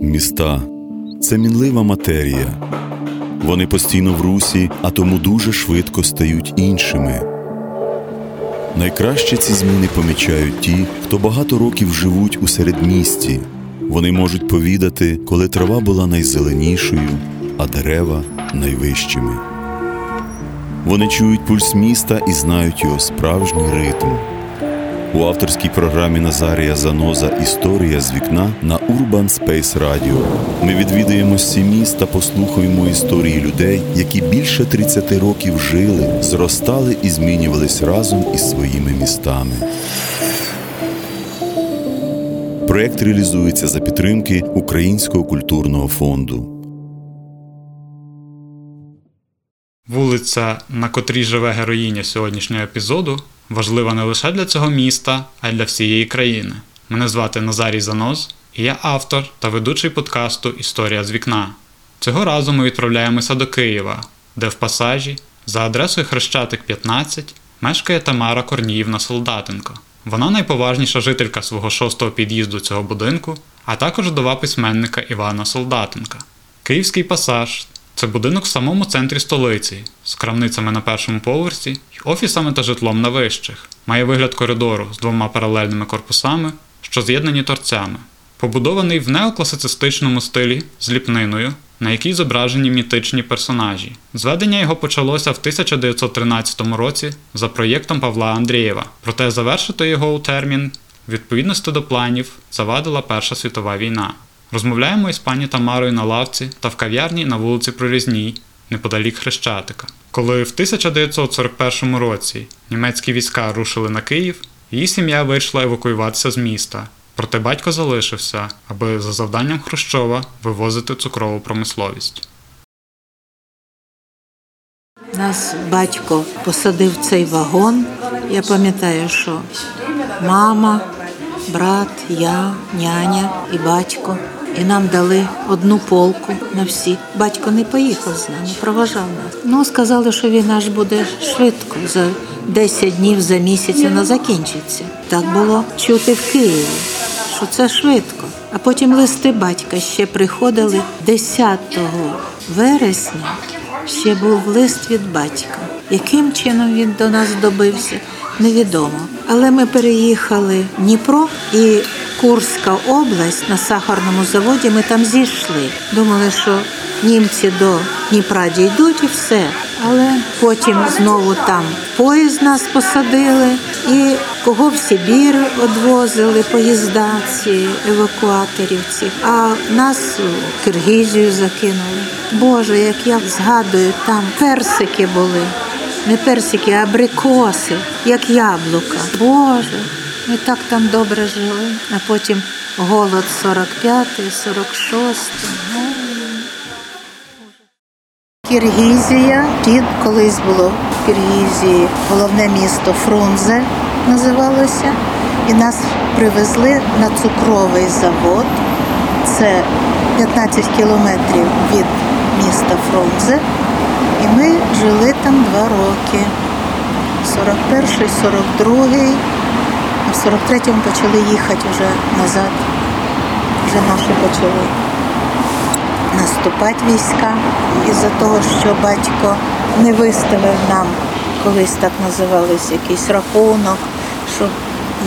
Міста це мінлива матерія. Вони постійно в русі, а тому дуже швидко стають іншими. Найкраще ці зміни помічають ті, хто багато років живуть у середмісті. Вони можуть повідати, коли трава була найзеленішою, а дерева найвищими. Вони чують пульс міста і знають його справжній ритм. У авторській програмі Назарія Заноза Історія з вікна на Urban Space Radio ми відвідаємо міст та послухаємо історії людей, які більше 30 років жили, зростали і змінювались разом із своїми містами. Проєкт реалізується за підтримки Українського культурного фонду. Вулиця, на котрій живе героїня сьогоднішнього епізоду, важлива не лише для цього міста, а й для всієї країни. Мене звати Назарій Заноз, і я автор та ведучий подкасту Історія з вікна. Цього разу ми відправляємося до Києва, де в пасажі за адресою Хрещатик 15 мешкає Тамара Корніївна Солдатенко. Вона найповажніша жителька свого шостого під'їзду цього будинку, а також вдова письменника Івана Солдатенка. Київський пасаж це будинок в самому центрі столиці, з крамницями на першому поверсі й офісами та житлом на вищих. Має вигляд коридору з двома паралельними корпусами, що з'єднані торцями. Побудований в неокласицистичному стилі з ліпниною, на якій зображені мітичні персонажі. Зведення його почалося в 1913 році за проєктом Павла Андрієва, проте завершити його у термін відповідності до планів завадила Перша світова війна. Розмовляємо із пані Тамарою на лавці та в кав'ярні на вулиці Прорізній, неподалік Хрещатика. Коли в 1941 році німецькі війська рушили на Київ, її сім'я вирішила евакуюватися з міста. Проте батько залишився, аби за завданням Хрущова вивозити цукрову промисловість. Нас батько посадив цей вагон. Я пам'ятаю, що мама, брат, я, няня і батько. І нам дали одну полку на всі. Батько не поїхав з нами, проважав нас. Ну, сказали, що війна ж буде швидко, за 10 днів, за місяць вона закінчиться. Так було чути в Києві, що це швидко. А потім листи батька ще приходили 10 вересня. Ще був лист від батька. Яким чином він до нас добився, невідомо. Але ми переїхали в Дніпро і Курська область на сахарному заводі. Ми там зійшли. Думали, що німці до Дніпра дійдуть і все. Але потім знову там поїзд нас посадили, і кого в Сибір одвозили поїзда ці евакуаторів ці, а нас в Киргизію закинули. Боже, як я згадую, там персики були. Не персики, а абрикоси, як яблука. Боже, ми так там добре жили. А потім голод 45-й, 46-й. Ну, Киргізія. Колись було в Киргізії головне місто Фрунзе називалося. І нас привезли на цукровий завод. Це 15 кілометрів від міста Фрунзе. І ми жили там два роки. 41-й, 42-й, а в 43-му почали їхати вже назад. Вже наші почали наступати війська. Із-за того, що батько не виставив нам, колись так називалось, якийсь рахунок, щоб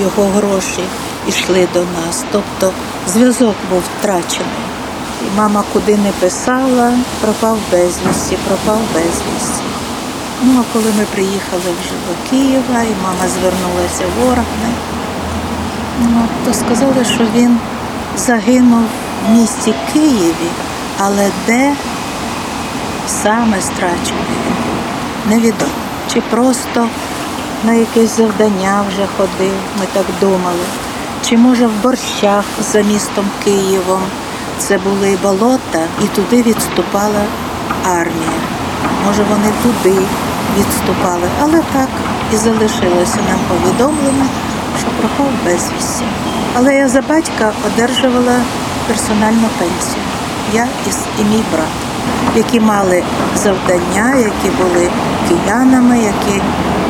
його гроші йшли до нас. Тобто зв'язок був втрачений. І мама куди не писала, пропав безвісті, пропав безвісті. Ну, а коли ми приїхали вже до Києва, і мама звернулася в органи, то сказали, що він загинув в місті Києві, але де саме страчений невідомо. Чи просто на якесь завдання вже ходив, ми так думали, чи може в борщах за містом Києвом. Це були болота, і туди відступала армія. Може, вони туди відступали, але так і залишилося нам повідомлено, що пропав безвісті. Але я за батька одержувала персональну пенсію. Я і мій брат, які мали завдання, які були киянами, які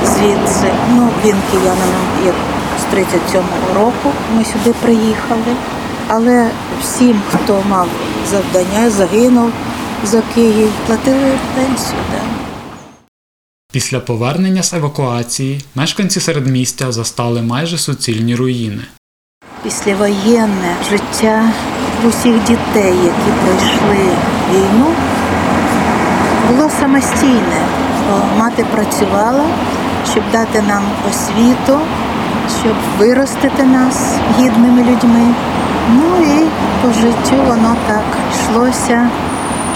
звідси, ну він киянином як з 37-го року ми сюди приїхали. Але всім, хто мав завдання, загинув за Київ, платили пенсію. Да. Після повернення з евакуації мешканці середмістя застали майже суцільні руїни. Післявоєнне життя усіх дітей, які пройшли війну, було самостійне. Мати працювала, щоб дати нам освіту, щоб виростити нас гідними людьми. Ну і по життю воно так йшлося,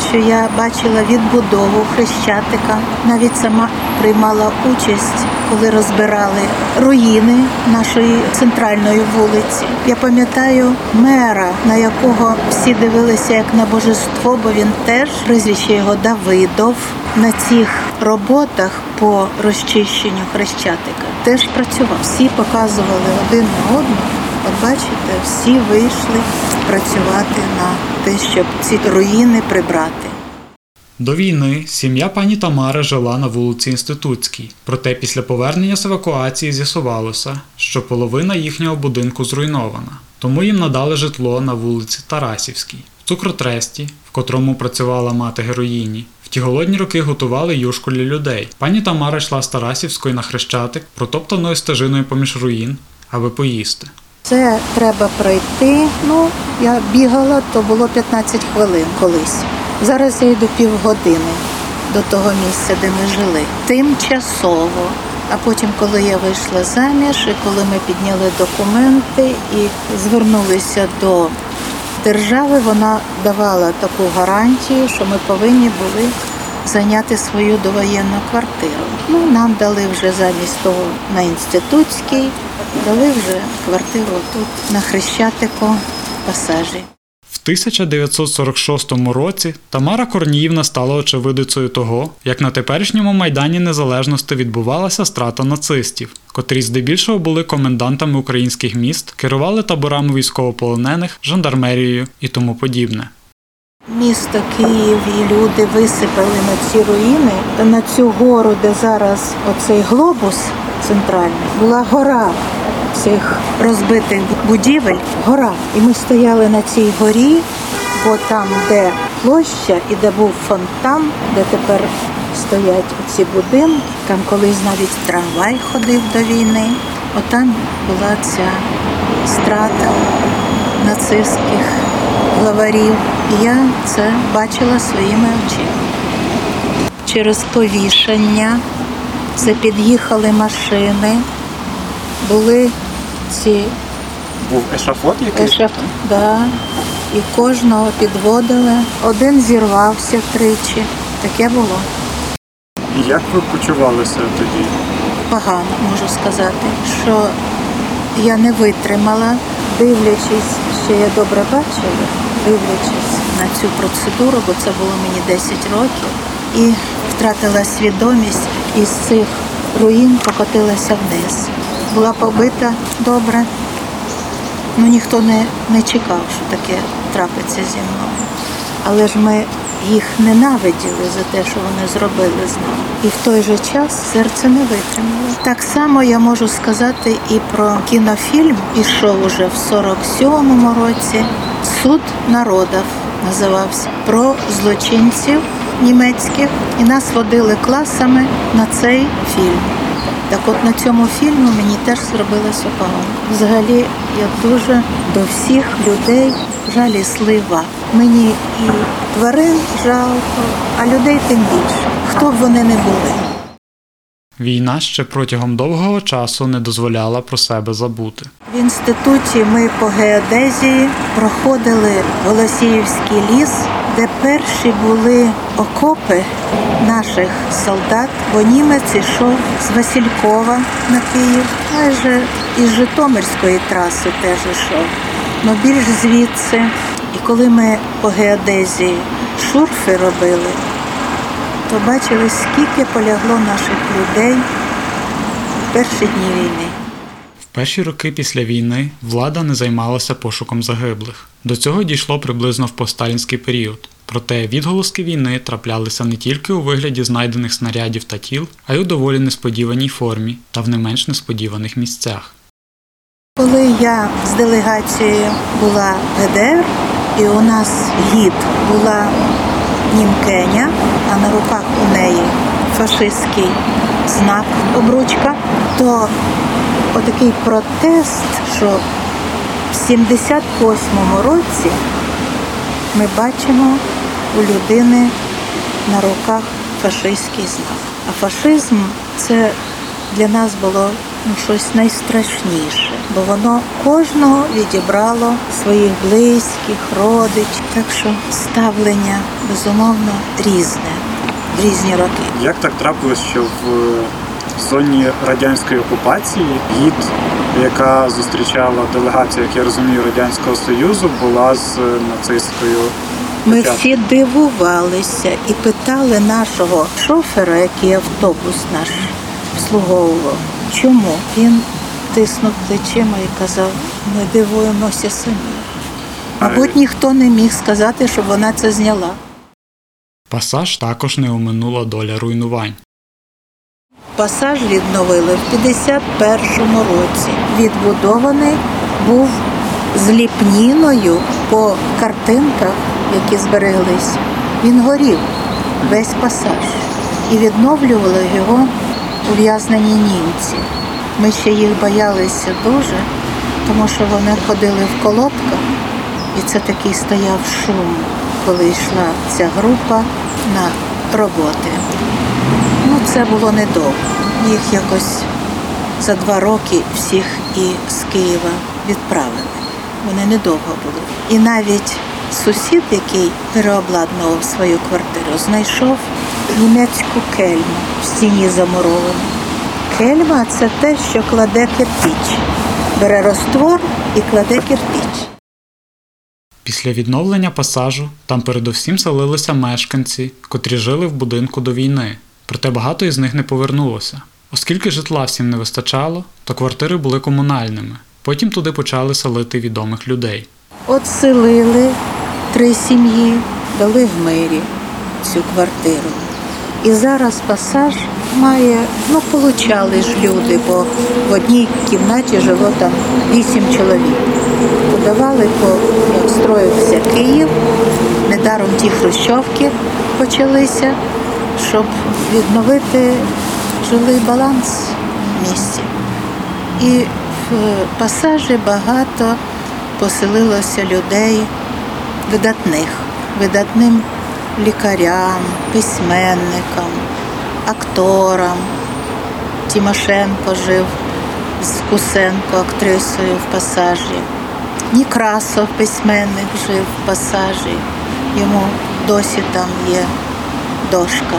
що я бачила відбудову хрещатика, навіть сама приймала участь, коли розбирали руїни нашої центральної вулиці. Я пам'ятаю мера, на якого всі дивилися як на божество, бо він теж прізвище його Давидов. На цих роботах по розчищенню хрещатика теж працював. Всі показували один на одного. Бачите, всі вийшли працювати на те, щоб ці руїни прибрати. До війни сім'я пані Тамари жила на вулиці Інститутській. Проте після повернення з евакуації з'ясувалося, що половина їхнього будинку зруйнована. Тому їм надали житло на вулиці Тарасівській, в цукротресті, в котрому працювала мати героїні. В ті голодні роки готували юшку для людей. Пані Тамара йшла з Тарасівської на хрещатик, протоптаною стежиною поміж руїн, аби поїсти. Це треба пройти. Ну, я бігала, то було 15 хвилин колись. Зараз я йду півгодини до того місця, де ми жили. Тимчасово. А потім, коли я вийшла заміж, і коли ми підняли документи і звернулися до держави, вона давала таку гарантію, що ми повинні були зайняти свою довоєнну квартиру. Ну, нам дали вже замість того на інститутській, дали вже квартиру тут на Хрещатику пасажі. В 1946 році Тамара Корніївна стала очевидицею того, як на теперішньому майдані Незалежності відбувалася страта нацистів, котрі здебільшого були комендантами українських міст, керували таборами військовополонених, жандармерією і тому подібне. Місто Київ і люди висипали на ці руїни. На цю гору, де зараз оцей глобус центральний, була гора цих розбитих будівель. Гора. І ми стояли на цій горі, бо там, де площа і де був фонтан, де тепер стоять ці будинки, там колись навіть трамвай ходив до війни. Отам була ця страта нацистських главарів. І я це бачила своїми очима. Через повішання це під'їхали машини, були ці Був ешафот якийсь? ешаф, да, і кожного підводили. Один зірвався тричі. Таке було. І як ви почувалися тоді? погано, можу сказати, що я не витримала, дивлячись, що я добре бачила, дивлячись на цю процедуру, бо це було мені 10 років, і втратила свідомість і з цих руїн покотилася вниз. Була побита добре. Ну ніхто не, не чекав, що таке трапиться зі мною. Але ж ми їх ненавиділи за те, що вони зробили з нами. І в той же час серце не витримало. Так само я можу сказати і про кінофільм, ішов уже в 47-му році. Суд народів називався про злочинців німецьких, і нас водили класами на цей фільм. Так от на цьому фільму мені теж зробилося погано. Взагалі я дуже до всіх людей жаліслива. Мені і тварин жалко, а людей тим більше. Хто б вони не були. Війна ще протягом довгого часу не дозволяла про себе забути. В інституті ми по геодезії проходили Голосіївський ліс, де перші були окопи наших солдат, бо німець йшов з Василькова на Київ, майже із Житомирської траси теж йшов, але більш звідси. І коли ми по геодезії шурфи робили, то бачили, скільки полягло наших людей в перші дні війни. Перші роки після війни влада не займалася пошуком загиблих. До цього дійшло приблизно в посталінський період. Проте відголоски війни траплялися не тільки у вигляді знайдених снарядів та тіл, а й у доволі несподіваній формі та в не менш несподіваних місцях. Коли я з делегацією була в ГДР, і у нас гід була німкеня, а на руках у неї фашистський знак обручка, то отакий протест, що в 78-му році ми бачимо у людини на руках фашистський знак. А фашизм це для нас було ну, щось найстрашніше, бо воно кожного відібрало своїх близьких, родичів. Так що ставлення безумовно різне в різні роки. Як так трапилось, що в зоні радянської окупації гід, яка зустрічала делегацію, як я розумію, Радянського Союзу, була з нацистською Ми всі дивувалися і питали нашого шофера, який автобус наш обслуговував, чому він тиснув плечима і казав, ми дивуємося самі. Мабуть, ніхто не міг сказати, щоб вона це зняла. Пасаж також не оминула доля руйнувань. Пасаж відновили в 51-му році. Відбудований був з ліпніною по картинках, які збереглись. Він горів весь пасаж. І відновлювали його ув'язнені німці. Ми ще їх боялися дуже, тому що вони ходили в колодках, і це такий стояв шум, коли йшла ця група на роботи. Це було недовго. Їх якось за два роки всіх і з Києва відправили. Вони недовго були. І навіть сусід, який переобладнував свою квартиру, знайшов німецьку кельму в стіні замуровану. Кельма це те, що кладе кирпіч. Бере роствор і кладе кирпіч. Після відновлення пасажу там передовсім селилися мешканці, котрі жили в будинку до війни. Проте багато із них не повернулося. Оскільки житла всім не вистачало, то квартири були комунальними. Потім туди почали селити відомих людей. От селили три сім'ї, дали в мирі цю квартиру. І зараз пасаж має, ну, получали ж люди, бо в одній кімнаті жило там вісім чоловік. Подавали, по як строївся Київ, недаром ті хрущовки почалися, щоб відновити жилий баланс в місті. І в пасажі багато поселилося людей видатних, видатним лікарям, письменникам, акторам. Тимошенко жив з Кусенко, актрисою в пасажі. Нікрасов, письменник, жив в пасажі. Йому досі там є дошка.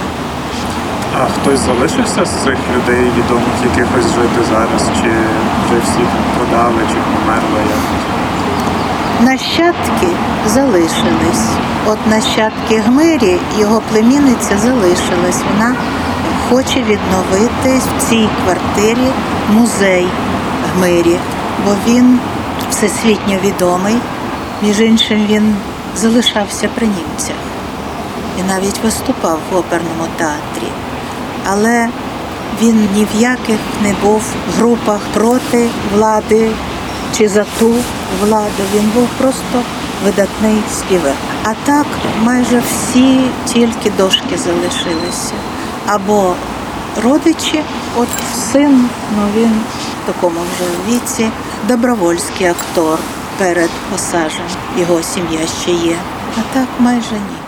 А хтось залишився з цих людей відомих якихось жити зараз? Чи вже всі продали, чи померли? Як? Нащадки залишились. От нащадки Гмирі, його племінниця залишилась. Вона хоче відновити в цій квартирі музей Гмирі, бо він всесвітньо відомий. Між іншим, він залишався при німцях і навіть виступав в оперному театрі. Але він ні в яких не був в групах проти влади чи за ту владу. Він був просто видатний співак. А так майже всі тільки дошки залишилися. Або родичі, от син, ну він в такому вже віці, добровольський актор перед пасажем. Його сім'я ще є. А так майже ні.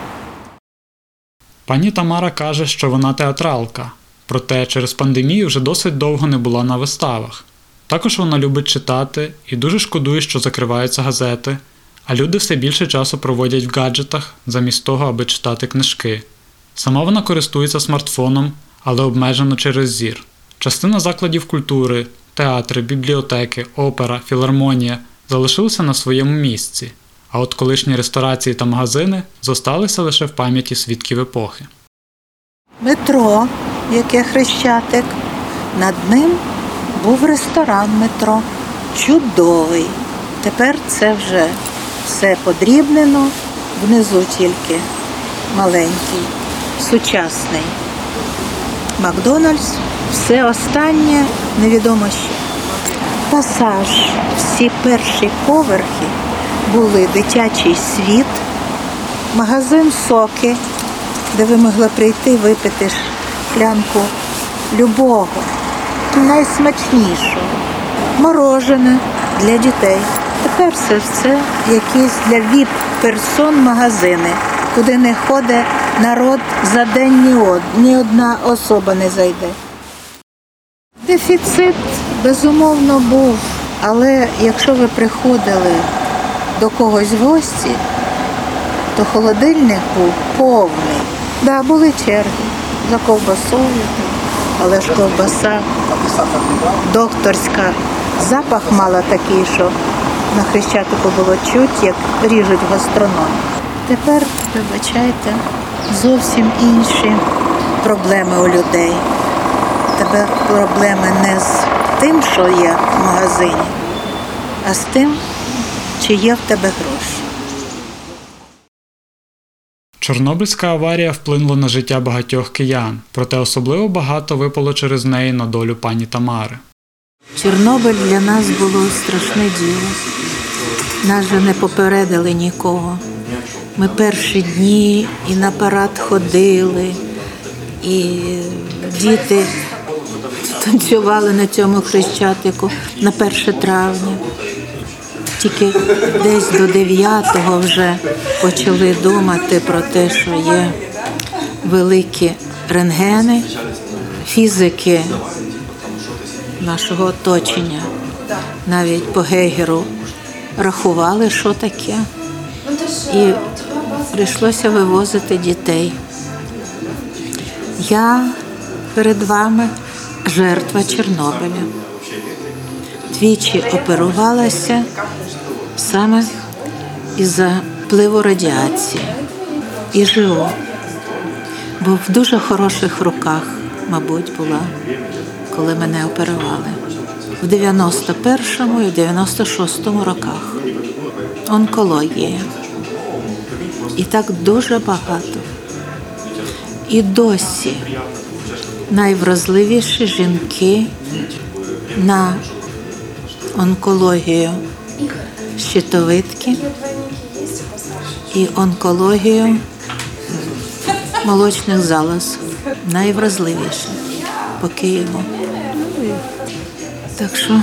Пані Тамара каже, що вона театралка, проте через пандемію вже досить довго не була на виставах. Також вона любить читати і дуже шкодує, що закриваються газети, а люди все більше часу проводять в гаджетах замість того, аби читати книжки. Сама вона користується смартфоном, але обмежено через зір. Частина закладів культури, театри, бібліотеки, опера, філармонія залишилися на своєму місці, а от колишні ресторації та магазини зосталися лише в пам'яті свідків епохи. Метро, яке хрещатик. Над ним був ресторан метро. Чудовий. Тепер це вже все подрібнено, внизу тільки маленький, сучасний. Макдональдс, все останнє невідомо що. пасаж. Всі перші поверхи були дитячий світ, магазин соки, де ви могли прийти випити шклянку любого, найсмачнішого, морожене для дітей. Тепер це все якісь для віп-персон магазини, куди не ходить народ за день ні одна особа не зайде. Дефіцит безумовно був, але якщо ви приходили до когось в гості, то холодильник був повний. Да, були черги за ковбасою, але ж ковбаса докторська. Запах мала такий, що на хрещатику було чуть, як ріжуть в гастрономі. Тепер, вибачайте, зовсім інші проблеми у людей. Тепер проблеми не з тим, що є в магазині, а з тим, чи є в тебе гроші. Чорнобильська аварія вплинула на життя багатьох киян, проте особливо багато випало через неї на долю пані Тамари. Чорнобиль для нас було страшне діло. Нас же не попередили нікого. Ми перші дні і на парад ходили, і діти танцювали на цьому хрещатику на 1 травня. Тільки десь до 9-го вже почали думати про те, що є великі рентгени, фізики нашого оточення. Навіть по Гейгеру рахували, що таке. І прийшлося вивозити дітей. Я перед вами жертва Чорнобиля. Двічі оперувалася саме із-за впливу радіації. І живу. Бо в дуже хороших руках, мабуть, була, коли мене оперували. В 91-му і в 96-му роках. Онкологія. І так дуже багато. І досі найвразливіші жінки на онкологію щитовидки і онкологію молочних залоз. Найвразливіше по Києву. Так що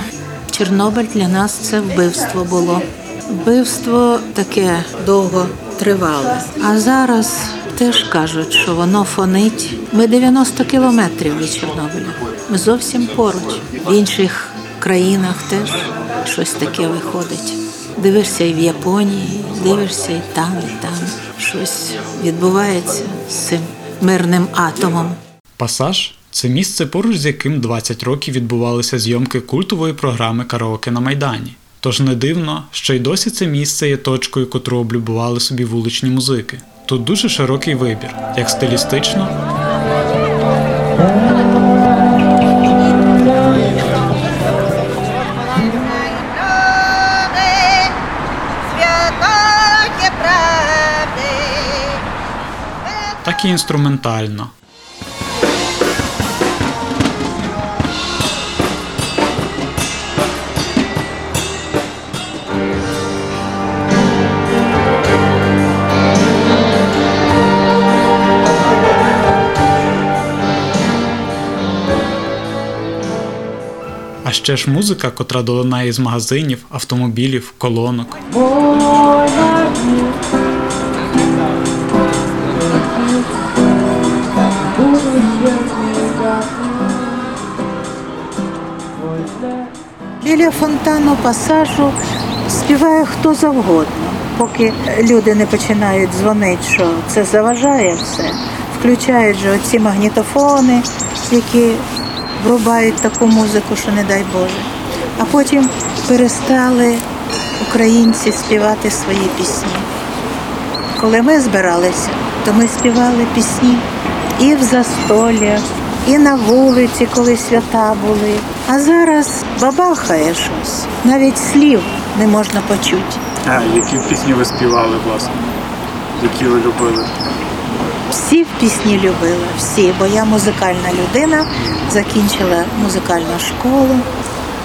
Чорнобиль для нас це вбивство було. Вбивство таке довго тривале. А зараз теж кажуть, що воно фонить. Ми 90 кілометрів від Чорнобиля. Ми зовсім поруч. В інших країнах теж щось таке виходить. Дивишся і в Японії, дивишся і там, і там. Щось відбувається з цим мирним атомом. Пасаж це місце, поруч з яким 20 років відбувалися зйомки культової програми Караоке на Майдані. Тож не дивно, що й досі це місце є точкою, котру облюбували собі вуличні музики. Тут дуже широкий вибір, як стилістично, так і інструментально. А ще ж музика, котра долинає з магазинів, автомобілів, колонок. Біля фонтану пасажу співає хто завгодно, поки люди не починають дзвонити, що це заважає все. Включають же оці магнітофони, які врубають таку музику, що не дай Боже. А потім перестали українці співати свої пісні. Коли ми збиралися, то ми співали пісні і в застоллях, і на вулиці, коли свята були. А зараз бабахає щось. Навіть слів не можна почути. А які пісні ви співали, власне? Які ви любили? Всі в пісні любила, всі, бо я музикальна людина, закінчила музикальну школу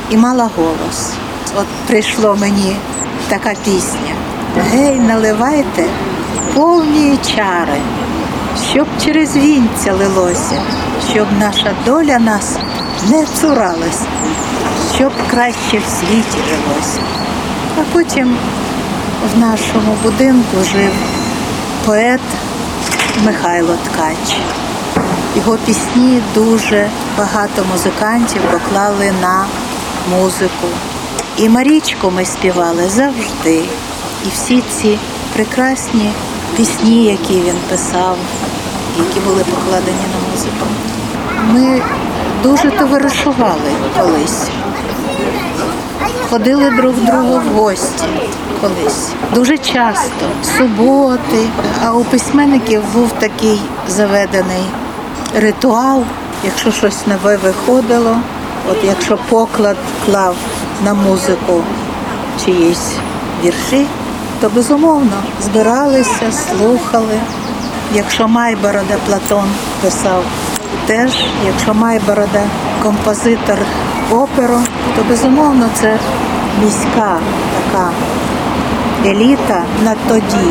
і мала голос. От прийшло мені така пісня. Гей, наливайте повні чари, щоб через вінця лилося, щоб наша доля нас не цуралась, щоб краще в світі жилося. А потім в нашому будинку жив поет Михайло Ткач. Його пісні дуже багато музикантів поклали на музику. І Марічку ми співали завжди. І всі ці прекрасні пісні, які він писав, які були покладені на музику. Ми дуже товаришували колись. Ходили друг до друга в гості колись. Дуже часто, суботи. А у письменників був такий заведений ритуал, якщо щось нове виходило, от якщо поклад клав на музику чиїсь вірші, то безумовно збиралися, слухали. Якщо Майборода Платон писав теж, якщо Майборода композитор оперу, то безумовно це міська така еліта на тоді.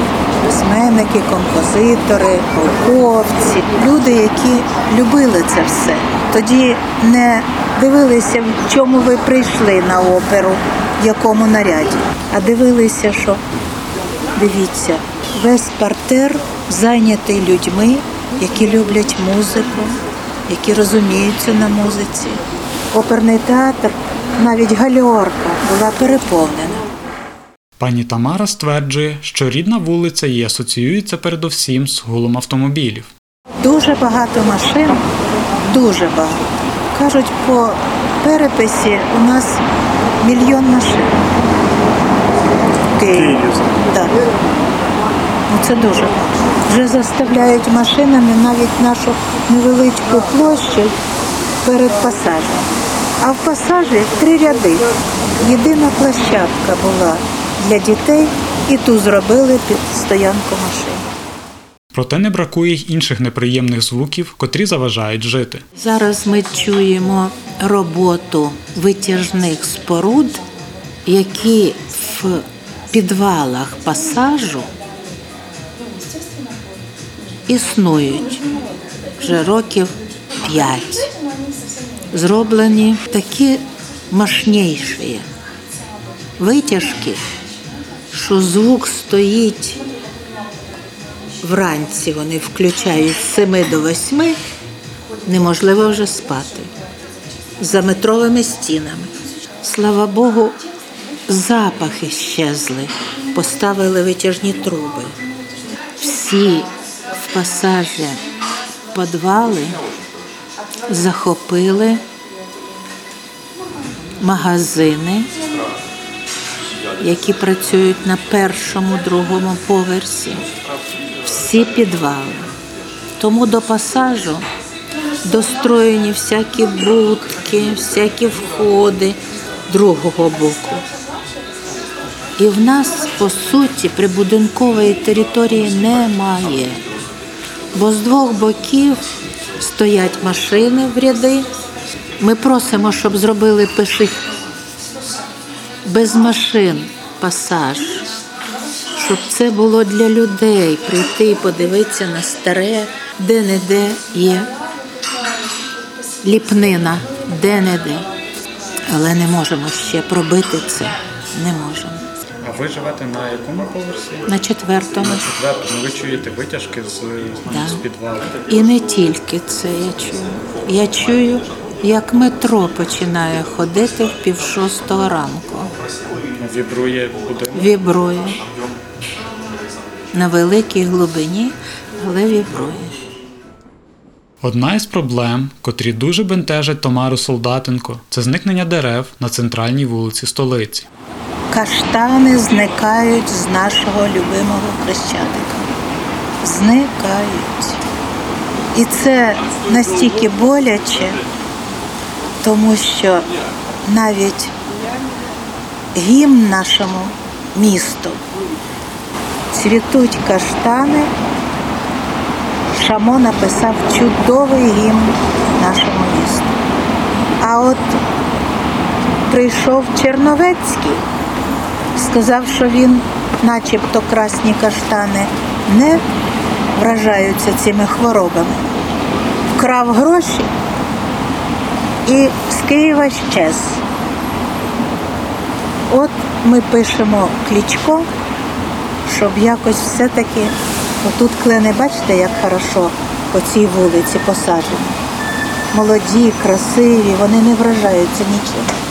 Письменники, композитори, полковці, люди, які любили це все. Тоді не дивилися, в чому ви прийшли на оперу, в якому наряді, а дивилися, що дивіться, весь партер зайнятий людьми, які люблять музику, які розуміються на музиці. Оперний театр, навіть гальорка, була переповнена. Пані Тамара стверджує, що рідна вулиця їй асоціюється передовсім з гулом автомобілів. Дуже багато машин, дуже багато. Кажуть, по переписі у нас мільйон машин. В Києві. Києві. Так. Ну, це дуже. Вже заставляють машинами навіть нашу невеличку площу перед пасажем. А в пасажі три ряди. Єдина площадка була для дітей, і ту зробили під стоянку машин. Проте не бракує й інших неприємних звуків, котрі заважають жити. Зараз ми чуємо роботу витяжних споруд, які в підвалах пасажу існують вже років п'ять. Зроблені такі мощніші витяжки, що звук стоїть вранці вони включають з 7 до 8, неможливо вже спати. За метровими стінами. Слава Богу, запахи щезли, поставили витяжні труби. Всі пасажі підвали захопили магазини, які працюють на першому, другому поверсі всі підвали. Тому до пасажу достроєні всякі будки, всякі входи другого боку. І в нас, по суті, прибудинкової території немає. Бо з двох боків стоять машини в ряди. Ми просимо, щоб зробили пиших без машин пасаж щоб це було для людей прийти і подивитися на старе, де-не-де є ліпнина, де-не-де. Але не можемо ще пробити це. Не можемо. Ви живете на якому поверсі? На четвертому. Четвертому ви чуєте витяжки з, Да. з підвалу. І не тільки це я чую. Я чую, як метро починає ходити в пів шостого ранку. Вібрує будинок. Вібрує. На великій глибині, але вібрує. Одна із проблем, котрі дуже бентежать Тамару Солдатенко, це зникнення дерев на центральній вулиці столиці. Каштани зникають з нашого любимого хрещатика. Зникають. І це настільки боляче, тому що навіть гімн нашому місту цвітуть каштани. Шамо написав чудовий гімн нашому місту. А от прийшов Черновецький, сказав, що він, начебто красні каштани, не вражаються цими хворобами. Вкрав гроші і з Києва щез. От ми пишемо клічко, щоб якось все-таки отут клени, бачите, як хорошо по цій вулиці посаджені. Молоді, красиві, вони не вражаються нічим.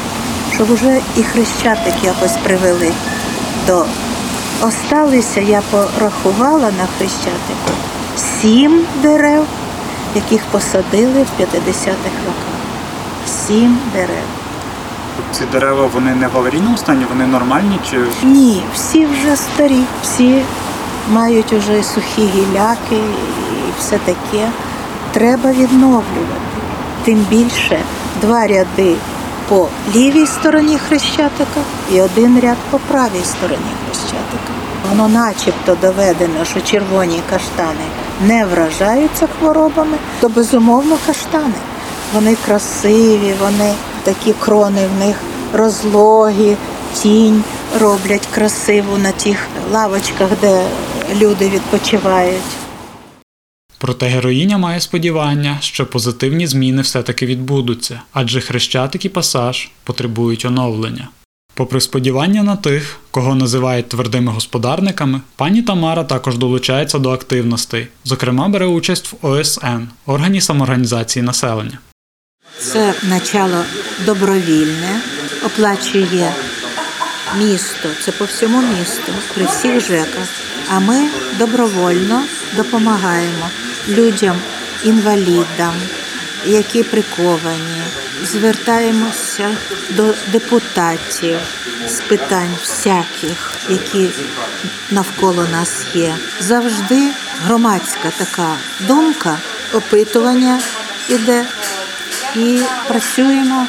Щоб уже і хрещатик якось привели до. Осталися, я порахувала на хрещатику сім дерев, яких посадили в 50-х роках. Сім дерев. Ці дерева вони не в аварійному стані, вони нормальні чи Ні, всі вже старі, всі мають уже сухі гіляки і все таке. Треба відновлювати. Тим більше два ряди по лівій стороні хрещатика і один ряд по правій стороні хрещатика. Воно начебто доведено, що червоні каштани не вражаються хворобами, то безумовно каштани. Вони красиві, вони такі крони в них розлогі, тінь роблять красиву на тих лавочках, де люди відпочивають. Проте героїня має сподівання, що позитивні зміни все-таки відбудуться, адже хрещатик і пасаж потребують оновлення. Попри сподівання на тих, кого називають твердими господарниками, пані Тамара також долучається до активностей, зокрема бере участь в ОСН органі самоорганізації населення. Це начало добровільне, оплачує місто, це по всьому місту, при всіх ЖЕКах. А ми добровольно допомагаємо людям, інвалідам, які приковані. Звертаємося до депутатів з питань всяких, які навколо нас є. Завжди громадська така думка, опитування іде і працюємо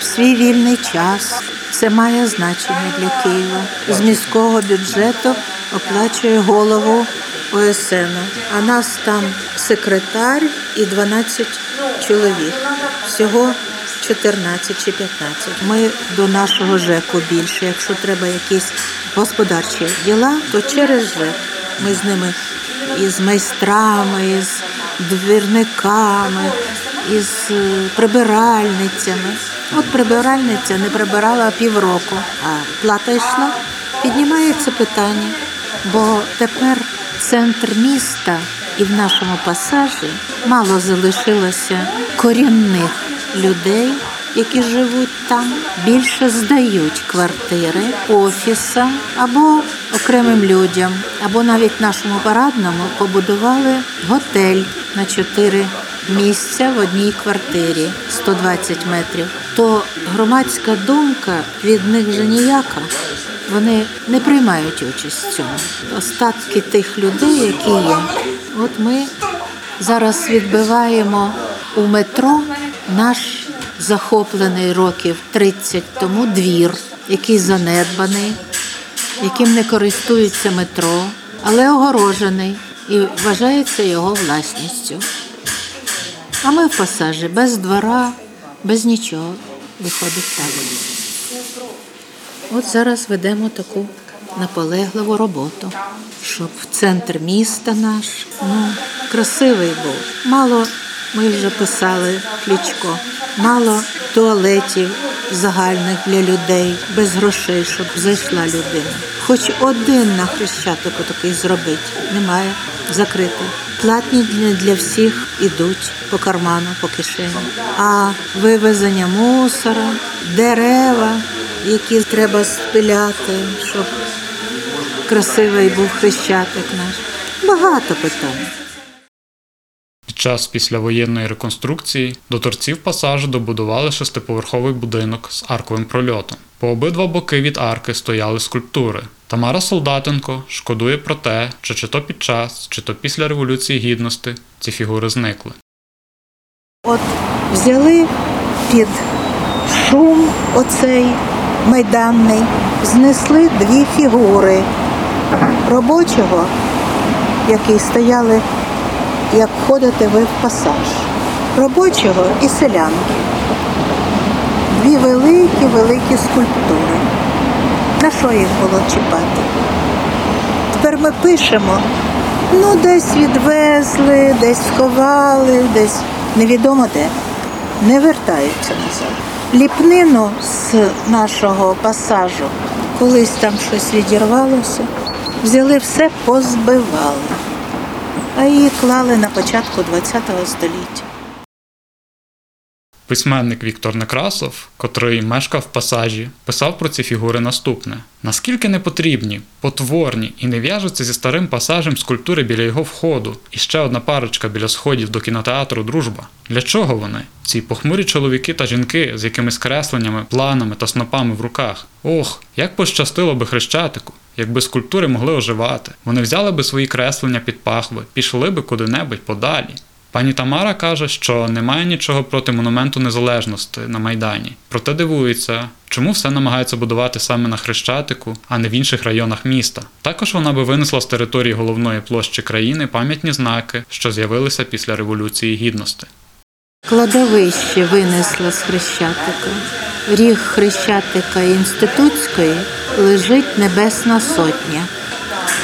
в свій вільний час. Це має значення для Києва. З міського бюджету оплачує голову ОСН. А нас там секретар і 12 чоловік. Всього 14 чи 15. Ми до нашого ЖЕКу більше. Якщо треба якісь господарчі діла, то через ЖЕК. Ми з ними із майстрами, із двірниками, із е, прибиральницями. От прибиральниця не прибирала півроку, а плата йшла. Піднімається питання, бо тепер центр міста і в нашому пасажі мало залишилося корінних людей, які живуть там, більше здають квартири офісам або окремим людям, або навіть нашому парадному побудували готель на чотири місця в одній квартирі 120 метрів. То громадська думка від них вже ніяка. Вони не приймають участь в цьому. Остатки тих людей, які є. От ми зараз відбиваємо у метро наш захоплений років 30 тому двір, який занедбаний, яким не користується метро, але огорожений і вважається його власністю. А ми в пасажі без двора, без нічого. Виходить так. От зараз ведемо таку наполегливу роботу, щоб центр міста наш ну, красивий був. Мало ми вже писали клічко, мало туалетів загальних для людей, без грошей, щоб зайшла людина. Хоч один на хрещатику такий зробити, немає закритий. Платні для всіх ідуть по карману, по кишені. А вивезення мусора, дерева, які треба спиляти, щоб красивий був хрещатик наш. Багато питань. Час післявоєнної реконструкції до торців пасажу добудували шестиповерховий будинок з арковим прольотом. По обидва боки від арки стояли скульптури. Тамара Солдатенко шкодує про те, що чи то під час, чи то після Революції Гідності ці фігури зникли. От взяли під шум оцей майданний, знесли дві фігури робочого, які стояли, як входите ви в пасаж, робочого і селянки. дві великі, великі скульптури. На що їх було чіпати? Тепер ми пишемо. Ну, десь відвезли, десь сховали, десь невідомо де. Не вертаються назад. Ліпнину з нашого пасажу, колись там щось відірвалося, взяли все, позбивали, а її клали на початку ХХ століття. Письменник Віктор Некрасов, котрий мешкав в пасажі, писав про ці фігури наступне: наскільки непотрібні, потворні і не в'яжуться зі старим пасажем скульптури біля його входу, і ще одна парочка біля сходів до кінотеатру Дружба. Для чого вони? Ці похмурі чоловіки та жінки з якимись кресленнями, планами та снопами в руках. Ох, як пощастило би хрещатику, якби скульптури могли оживати. Вони взяли би свої креслення під пахви, пішли би куди-небудь подалі. Пані Тамара каже, що немає нічого проти монументу незалежності на Майдані. Проте дивується, чому все намагаються будувати саме на Хрещатику, а не в інших районах міста. Також вона би винесла з території головної площі країни пам'ятні знаки, що з'явилися після Революції Гідності. Кладовище винесло з Хрещатика. Ріг Хрещатика Інститутської лежить Небесна Сотня.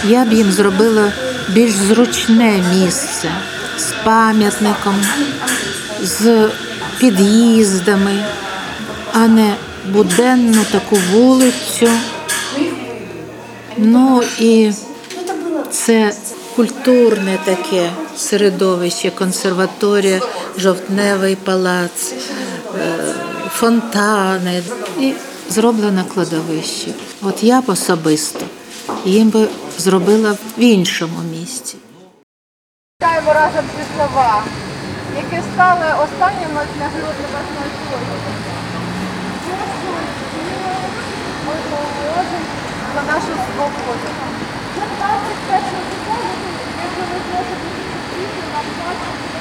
Я б їм зробила більш зручне місце з пам'ятником, з під'їздами, а не буденну таку вулицю. Ну і це культурне таке середовище, консерваторія, жовтневий палац, е, фонтани і зроблено кладовище. От я особисто їм би зробила в іншому місці. Читаємо разом ці слова, які стали останніми нагрud Небесної Сотні. за нашу свободу. Це 21 століття, якщо ви зможете дійсно нам бачити,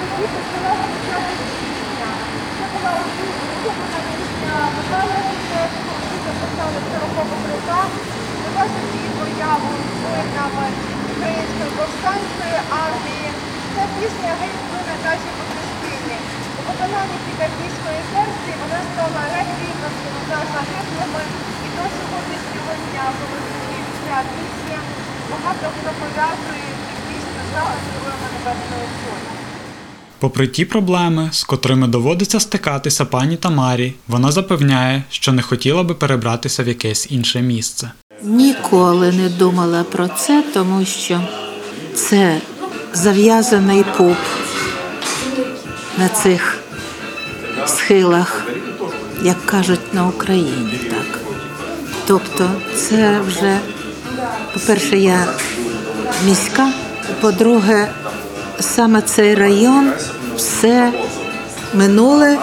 тоді почала почати пісня. Це була 40-х роках. Ми бачимо її появу з воїнами української повстанської армії. Ця пісня геть на нашій батьківщині. У виконанні кікардійської версії вона стала рівною за загиблими. І до сьогоднішнього дня, коли ця пісня, багато хто пов'язує цю пісню за героями Небесної Сотні. Попри ті проблеми, з котрими доводиться стикатися пані Тамарі, вона запевняє, що не хотіла би перебратися в якесь інше місце. Ніколи не думала про це, тому що це зав'язаний пуп на цих схилах, як кажуть на Україні, так. Тобто, це вже, по-перше, я міська, по-друге, саме цей район все минуле.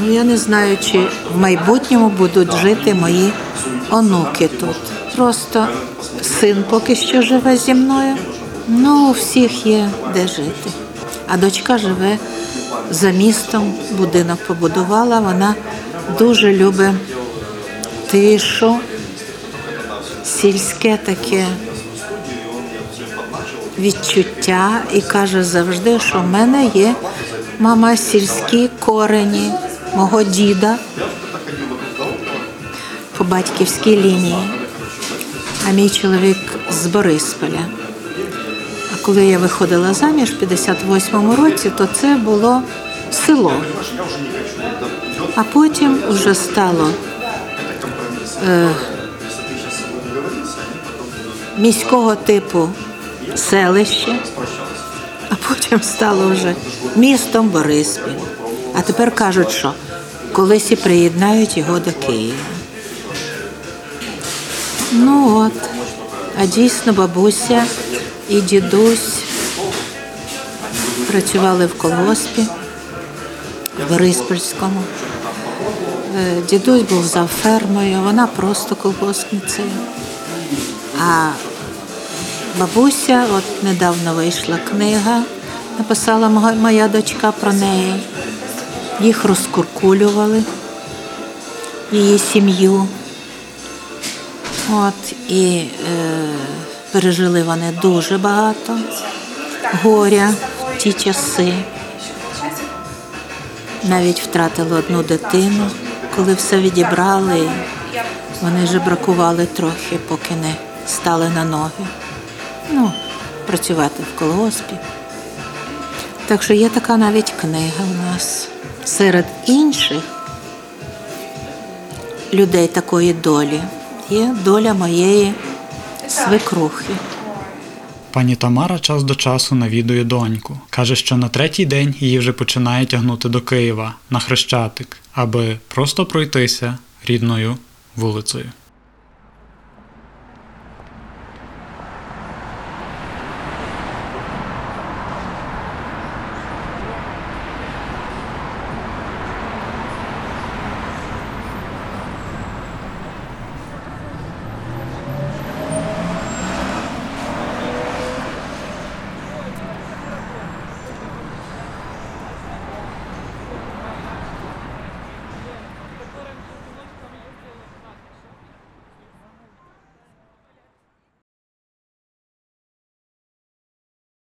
Ну, я не знаю, чи в майбутньому будуть жити мої онуки тут. Просто син поки що живе зі мною. Ну, у всіх є де жити. А дочка живе за містом, будинок побудувала. Вона дуже любить тишу, сільське таке відчуття і каже завжди, що в мене є мама сільські корені мого діда по батьківській лінії, а мій чоловік з Борисполя. А коли я виходила заміж в 58-му році, то це було село. А потім вже стало е, міського типу селище, а потім стало вже містом Бориспіль. А тепер кажуть, що колись і приєднають його до Києва. Ну от, а дійсно бабуся і дідусь працювали в колгоспі в Бориспільському. Е, Дідусь був за фермою, вона просто колгоспницею. А бабуся, от недавно вийшла книга, написала моя дочка про неї. Їх розкуркулювали, її сім'ю. От, і е, пережили вони дуже багато горя в ті часи. навіть втратили одну дитину, коли все відібрали. Вони же бракували трохи, поки не стали на ноги. Ну, працювати в колгоспі. Так що є така навіть книга у нас. Серед інших людей такої долі є доля моєї свекрухи. Пані Тамара час до часу навідує доньку. Каже, що на третій день її вже починає тягнути до Києва на Хрещатик, аби просто пройтися рідною вулицею.